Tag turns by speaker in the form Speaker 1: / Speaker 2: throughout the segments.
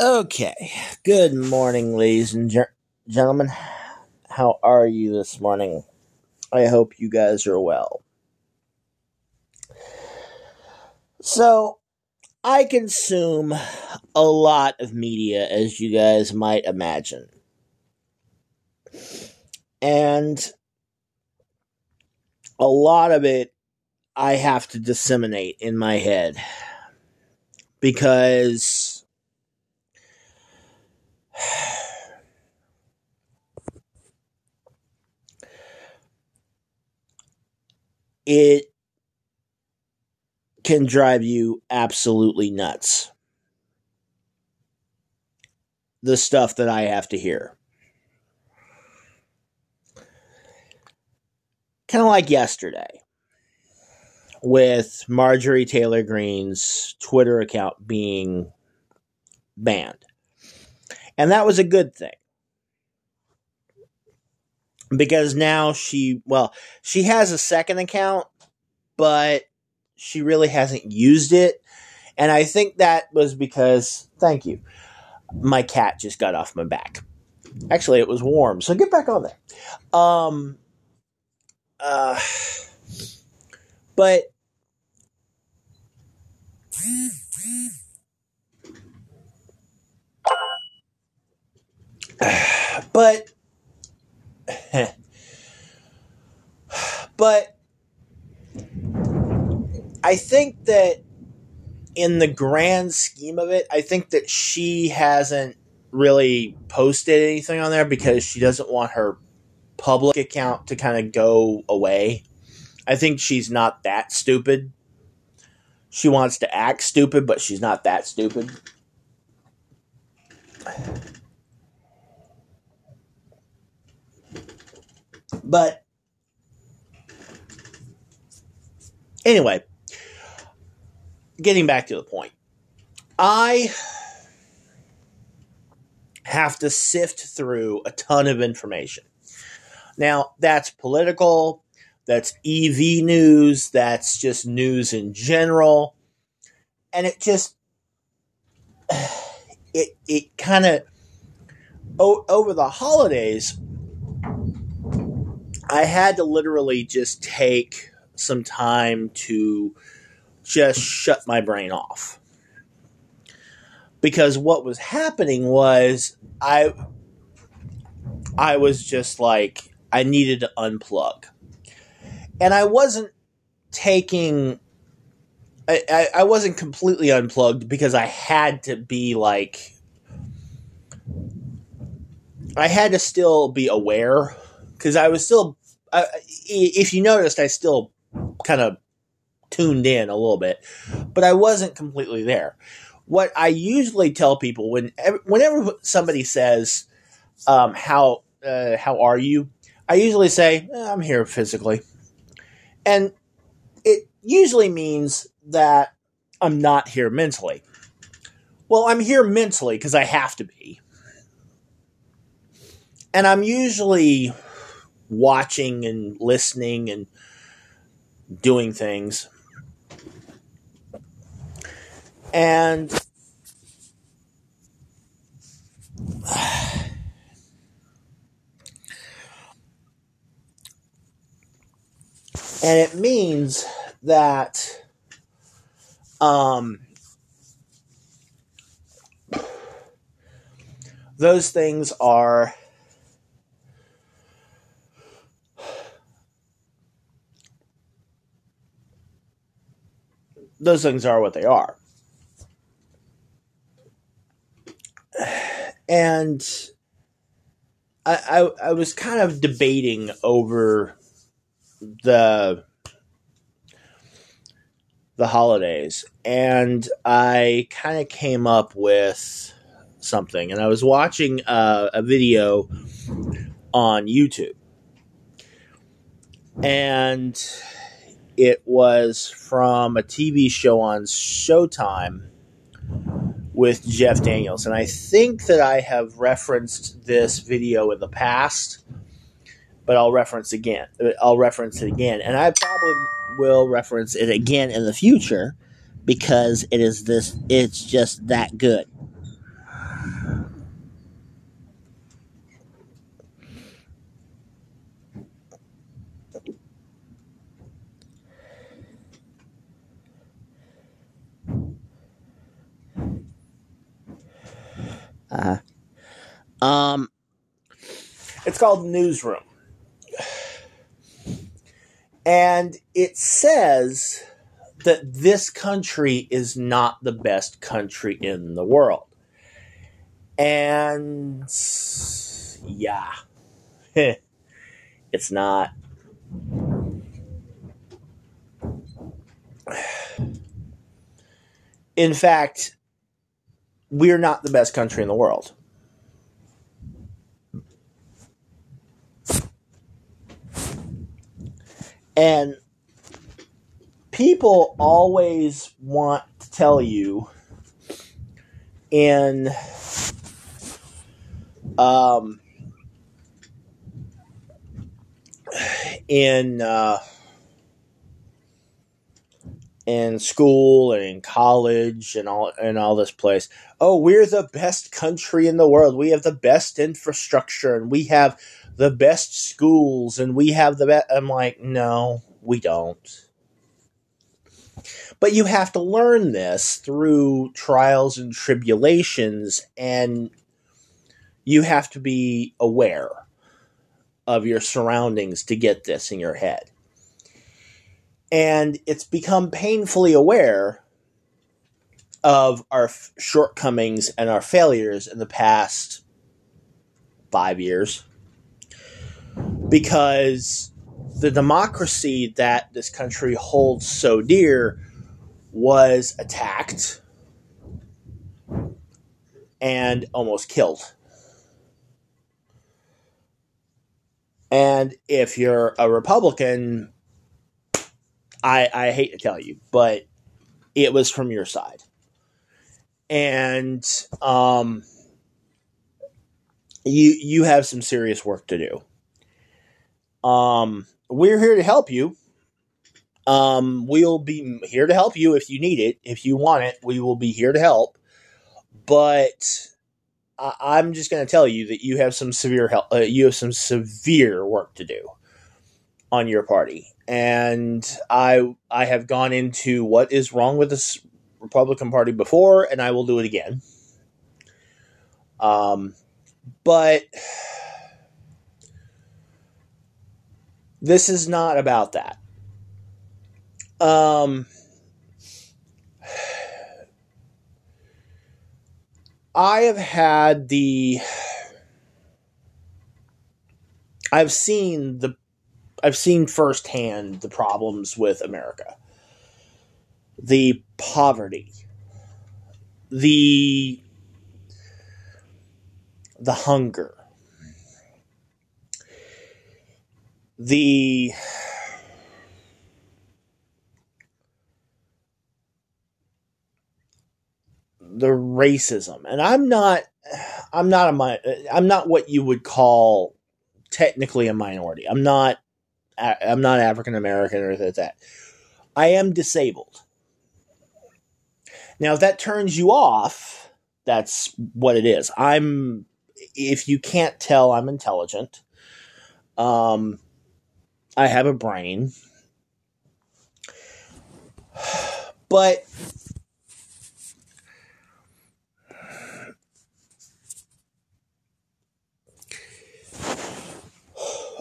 Speaker 1: Okay. Good morning, ladies and ger- gentlemen. How are you this morning? I hope you guys are well. So, I consume a lot of media, as you guys might imagine. And a lot of it I have to disseminate in my head because it can drive you absolutely nuts. The stuff that I have to hear. Kind of like yesterday with Marjorie Taylor Greene's Twitter account being banned. And that was a good thing. Because now she, well, she has a second account, but she really hasn't used it. And I think that was because, thank you, my cat just got off my back. Actually, it was warm, so get back on there. Um, uh, but but but I think that in the grand scheme of it, I think that she hasn't really posted anything on there because she doesn't want her public account to kind of go away. I think she's not that stupid. She wants to act stupid, but she's not that stupid. But anyway, getting back to the point. I have to sift through a ton of information. Now, that's political, that's EV news, that's just news in general. And it just it it kind of over the holidays I had to literally just take some time to just shut my brain off. Because what was happening was I I was just like I needed to unplug. And I wasn't taking I, I, I wasn't completely unplugged because I had to be like I had to still be aware because I was still uh, if you noticed, I still kind of tuned in a little bit, but I wasn't completely there. What I usually tell people when whenever somebody says, um, "How uh, how are you?" I usually say, eh, "I'm here physically," and it usually means that I'm not here mentally. Well, I'm here mentally because I have to be, and I'm usually watching and listening and doing things. And and it means that um, those things are those things are what they are. And I, I, I was kind of debating over the the holidays and I kind of came up with something and I was watching a video on YouTube and it was from a TV show on Showtime with Jeff Daniels. And I think that I have referenced this video in the past, but I'll reference again. I'll reference it again. And I probably will reference it again in the future because it is this it's just that good.
Speaker 2: Uh. Um,
Speaker 1: It's called Newsroom. And it says that this country is not the best country in the world. And yeah, it's not. In fact, we're not the best country in the world. And people always want to tell you in um in uh in school and in college and all and all this place. Oh, we're the best country in the world. We have the best infrastructure and we have the best schools and we have the best. I'm like, no, we don't. But you have to learn this through trials and tribulations, and you have to be aware of your surroundings to get this in your head. And it's become painfully aware of our f- shortcomings and our failures in the past five years because the democracy that this country holds so dear was attacked and almost killed. And if you're a Republican, I, I hate to tell you, but it was from your side. And um, you you have some serious work to do. Um, we're here to help you. Um, we'll be here to help you if you need it. If you want it, we will be here to help. But I- I'm just going to tell you that you have some severe help. Uh, you have some severe work to do on your party, and I I have gone into what is wrong with this Republican Party before, and I will do it again. Um, but this is not about that. Um, I have had the. I've seen the. I've seen firsthand the problems with America. The poverty. The. The hunger. The the racism and i'm not i'm not a i'm not what you would call technically a minority i'm not i'm not african american or that that. I am disabled. Now if that turns you off that's what it is. I'm if you can't tell i'm intelligent. Um i have a brain. But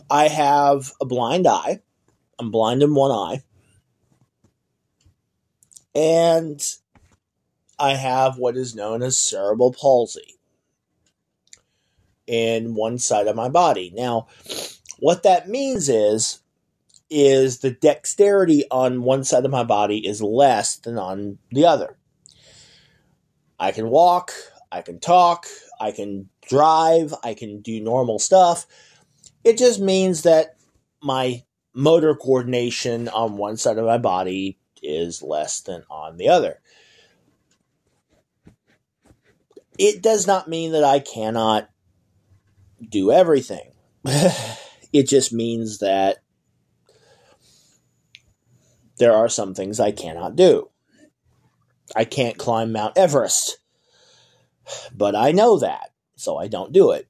Speaker 1: I have a blind eye. I'm blind in one eye. And I have what is known as cerebral palsy in one side of my body. Now, what that means is is the dexterity on one side of my body is less than on the other. I can walk, I can talk, I can drive, I can do normal stuff. It just means that my motor coordination on one side of my body is less than on the other. It does not mean that I cannot do everything. it just means that there are some things I cannot do. I can't climb Mount Everest, but I know that, so I don't do it.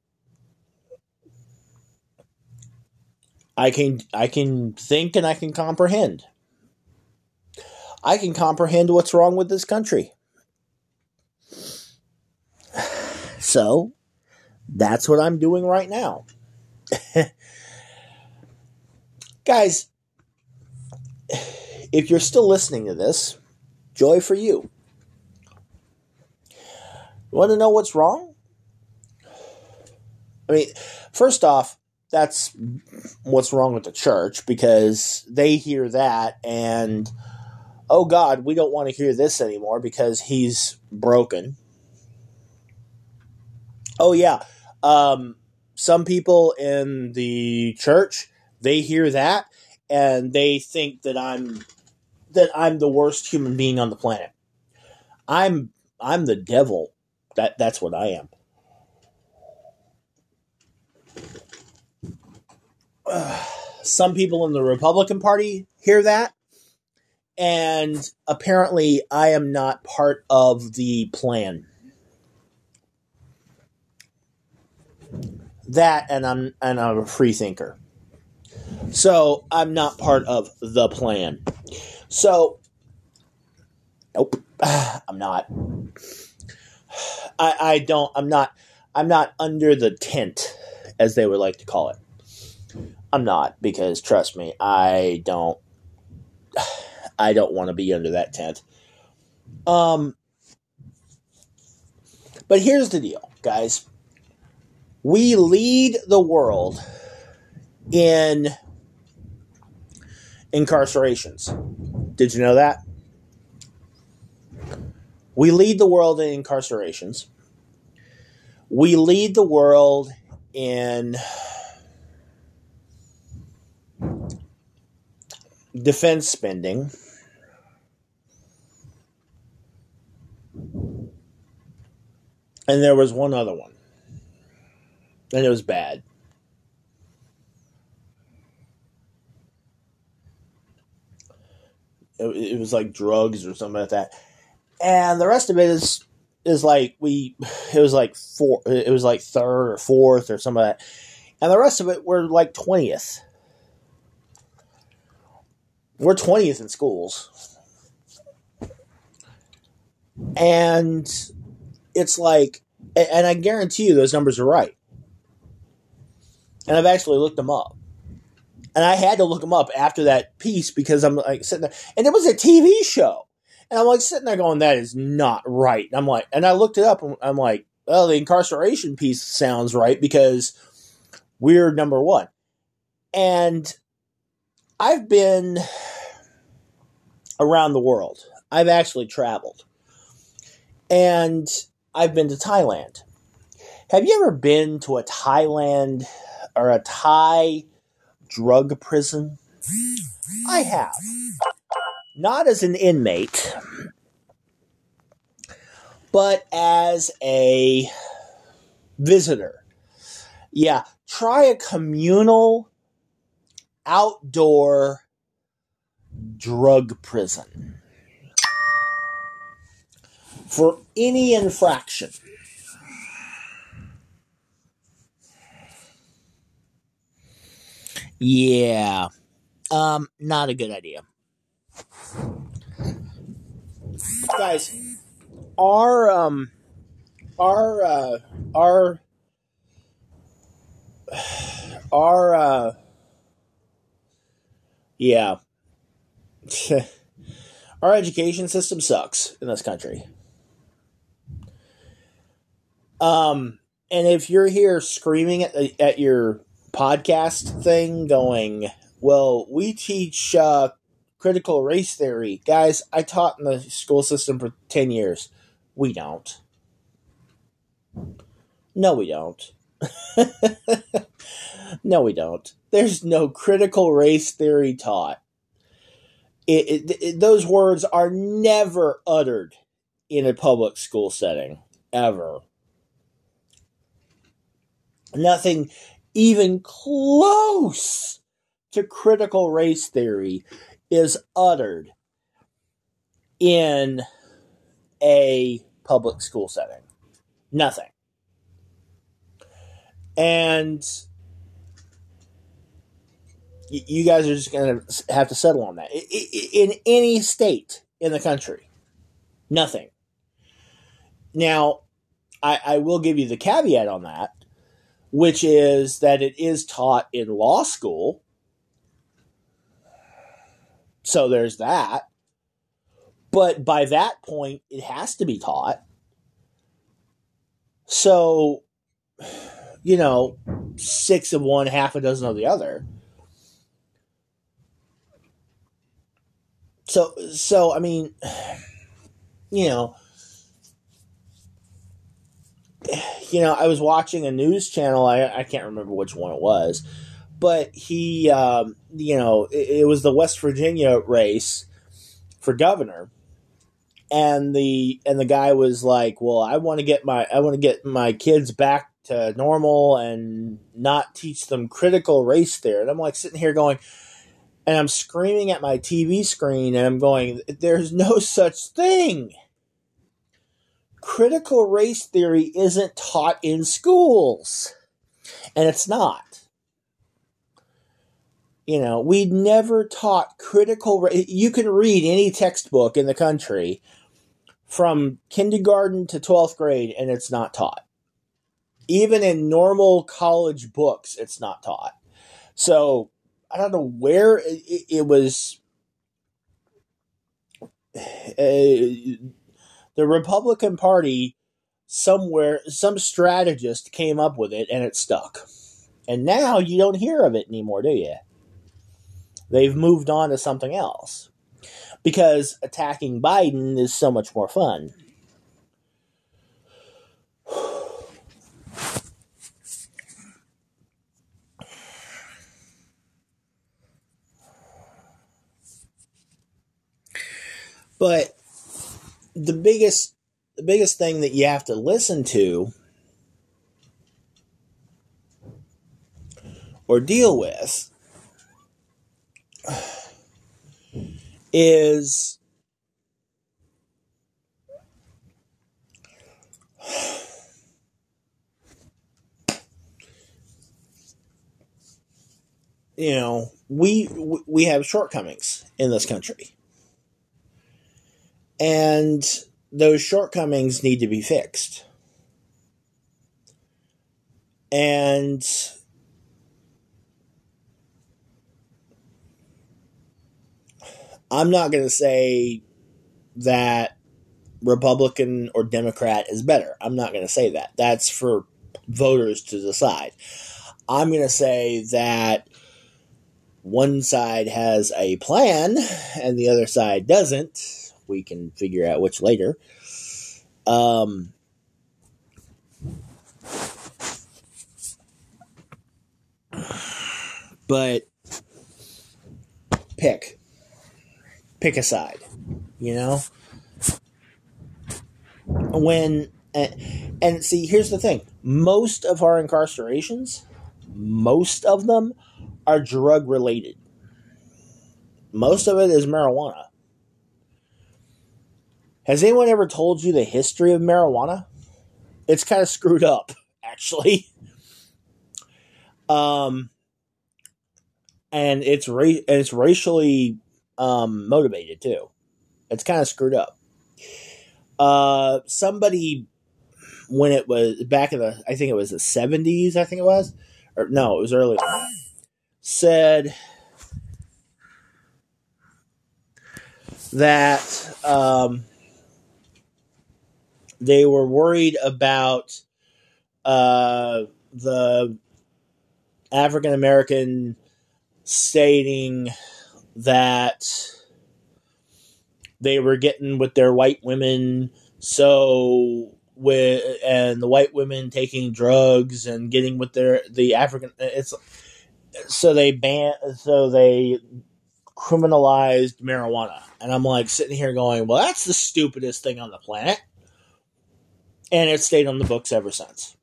Speaker 1: I can I can think and I can comprehend. I can comprehend what's wrong with this country.
Speaker 2: So that's what I'm doing right now.
Speaker 1: Guys, if you're still listening to this, joy for you. Want to know what's wrong? I mean, first off, that's what's wrong with the church because they hear that and oh God, we don't want to hear this anymore because he's broken. Oh yeah, um, some people in the church they hear that and they think that I'm that I'm the worst human being on the planet. I'm I'm the devil. That that's what I am. some people in the Republican Party hear that, and apparently I am not part of the plan. That and I'm and I'm a free thinker. So I'm not part of the plan. So nope, I'm not. I, I don't I'm not I'm not under the tent, as they would like to call it. I'm not because trust me, I don't I don't want to be under that tent. Um but here's the deal, guys. We lead the world in incarcerations. Did you know that? We lead the world in incarcerations. We lead the world in defense spending. And there was one other one. And it was bad. It, it was like drugs or something like that. And the rest of it is is like we it was like four it was like third or fourth or something like that. And the rest of it were like twentieth. We're twentieth in schools. And it's like and I guarantee you those numbers are right. And I've actually looked them up. And I had to look them up after that piece because I'm like sitting there, and it was a TV show. And I'm like sitting there going, that is not right. And I'm like, and I looked it up and I'm like, well, the incarceration piece sounds right because we're number one. And I've been around the world. I've actually traveled. And I've been to Thailand. Have you ever been to a Thailand or a Thai drug prison? I have. Not as an inmate, but as a visitor. Yeah, try a communal outdoor drug prison for any infraction.
Speaker 2: Yeah. Um, not a good idea.
Speaker 1: Guys, our um our uh our our uh yeah. our education system sucks in this country. Um and if you're here screaming at at your podcast thing going, well, we teach uh, critical race theory. Guys, I taught in the school system for 10 years. We don't. No, we don't. no, we don't. There's no critical race theory taught. It, it, it, those words are never uttered in a public school setting, ever. Nothing even close to critical race theory is uttered in a public school setting. Nothing. And you guys are just going to have to settle on that. In any state in the country, nothing. Now, I, I will give you the caveat on that, which is that it is taught in law school. So there's that. But by that point, it has to be taught. So, you know, six of one, half a dozen of the other. So, so I mean, you know, you know, I was watching a news channel. I, I can't remember which one it was, but he, um, you know, it, it was the West Virginia race for governor, and the and the guy was like, "Well, I want to get my I want to get my kids back to normal and not teach them critical race theory." And I'm like sitting here going, and I'm screaming at my TV screen, and I'm going, "There's no such thing." critical race theory isn't taught in schools. And it's not. You know, we never taught critical race. You can read any textbook in the country from kindergarten to 12th grade and it's not taught. Even in normal college books, it's not taught. So I don't know where it, it was. Uh, the Republican Party somewhere some strategist came up with it and it stuck. And now you don't hear of it anymore, do you? They've moved on to something else. Because attacking Biden is so much more fun. But the biggest the biggest thing that you have to listen to or deal with is you know we we have shortcomings in this country and those shortcomings need to be fixed. And I'm not going to say that Republican or Democrat is better. I'm not going to say that. That's for voters to decide. I'm going to say that one side has a plan and the other side doesn't we can figure out which later. Um, but pick pick a side you know? When and, and see here's the thing. Most of our incarcerations most of them are drug related most of it is marijuana has anyone ever told you the history of marijuana? It's kind of screwed up, actually. Um, and it's ra- and it's racially um, motivated too. It's kind of screwed up. Uh, somebody when it was back in the, I think it was the seventies. I think it was, or no, it was earlier. Said that um, they were worried about uh, the African American stating that they were getting with their white women. So with and the white women taking drugs and getting with their the African it's so they ban so they criminalized marijuana. And I'm like sitting here going well that's the stupidest thing on the planet and it stayed on the books ever since.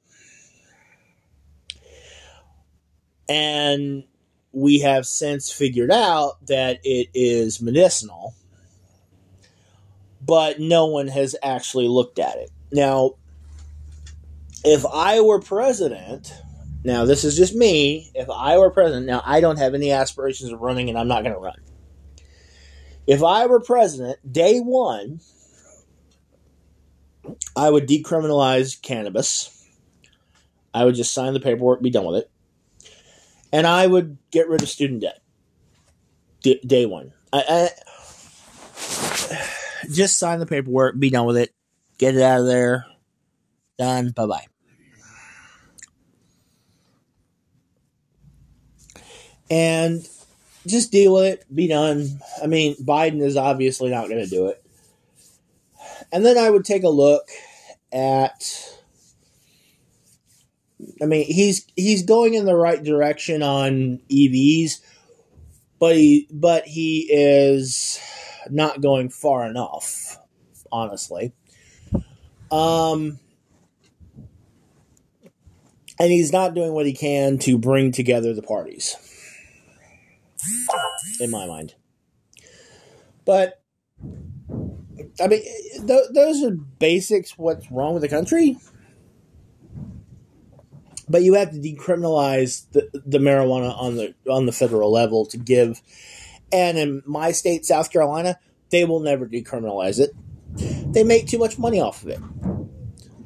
Speaker 1: And we have since figured out that it is medicinal, but no one has actually looked at it. Now, if I were president, now this is just me, if I were president, now I don't have any aspirations of running and I'm not going to run. If I were president, day one, I would decriminalize cannabis. I would just sign the paperwork, be done with it, and I would get rid of student debt. D- day one, I, I just sign the paperwork, be done with it, get it out of there, done. Bye bye. And just deal with it, be done. I mean, Biden is obviously not going to do it. And then I would take a look at I mean, he's he's going in the right direction on EVs, but he but he is not going far enough, honestly. Um and he's not doing what he can to bring together the parties in my mind. But I mean, th- those are basics. What's wrong with the country? But you have to decriminalize the, the marijuana on the on the federal level to give. And in my state, South Carolina, they will never decriminalize it. They make too much money off of it,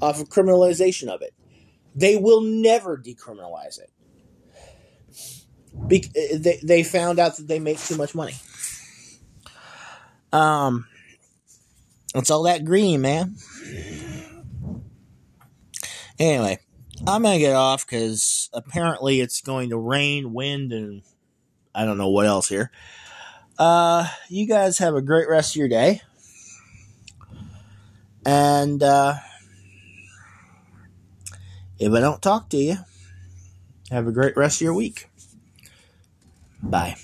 Speaker 1: off of criminalization of it. They will never decriminalize it. Be- they, they found out that they make too much money. Um, it's all that green, man. Anyway, I'm gonna get off because apparently it's going to rain, wind, and I don't know what else here. Uh, you guys have a great rest of your day, and uh, if I don't talk to you, have a great rest of your week. Bye.